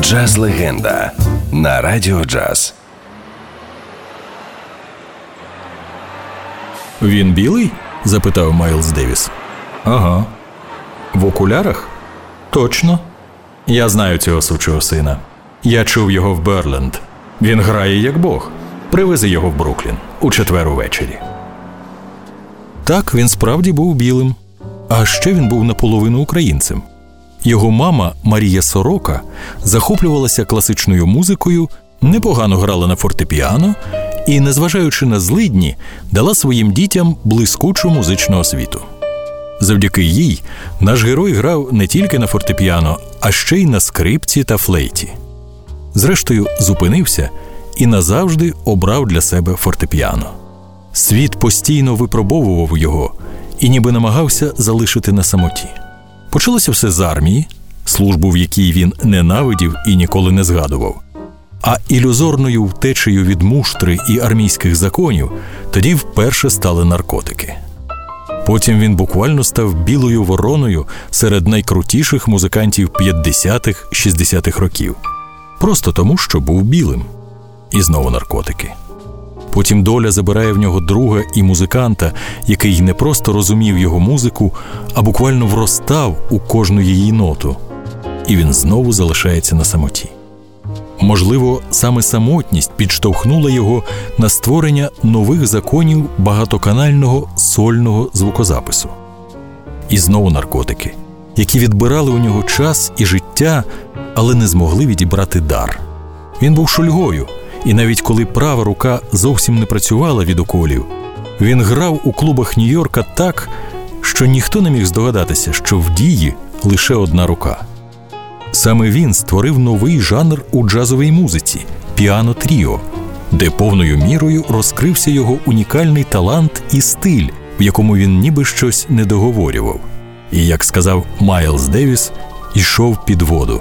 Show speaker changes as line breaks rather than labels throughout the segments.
Джаз легенда на радіо джаз.
Він білий? запитав Майлз Девіс. Ага. В окулярах? Точно. Я знаю цього сучого сина. Я чув його в Берленд. Він грає як Бог. Привези його в Бруклін у четвер увечері. Так, він справді був білим. А ще він був наполовину українцем. Його мама Марія Сорока захоплювалася класичною музикою, непогано грала на фортепіано і, незважаючи на злидні, дала своїм дітям блискучу музичну освіту. Завдяки їй наш герой грав не тільки на фортепіано, а ще й на скрипці та флейті. Зрештою, зупинився і назавжди обрав для себе фортепіано. Світ постійно випробовував його і ніби намагався залишити на самоті. Почалося все з армії, службу, в якій він ненавидів і ніколи не згадував. А ілюзорною втечею від муштри і армійських законів тоді вперше стали наркотики. Потім він буквально став білою вороною серед найкрутіших музикантів 50-х, 60-х років, просто тому, що був білим. І знову наркотики. Потім доля забирає в нього друга і музиканта, який не просто розумів його музику, а буквально вростав у кожну її ноту. І він знову залишається на самоті. Можливо, саме самотність підштовхнула його на створення нових законів багатоканального сольного звукозапису. І знову наркотики, які відбирали у нього час і життя, але не змогли відібрати дар. Він був шульгою, і навіть коли права рука зовсім не працювала від уколів, він грав у клубах Нью-Йорка так, що ніхто не міг здогадатися, що в дії лише одна рука. Саме він створив новий жанр у джазовій музиці піано тріо, де повною мірою розкрився його унікальний талант і стиль, в якому він ніби щось не договорював. І, як сказав Майлз Девіс, йшов під воду.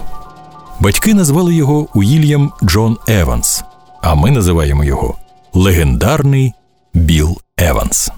Батьки назвали його Уільям Джон Еванс, а ми називаємо його легендарний Біл Еванс.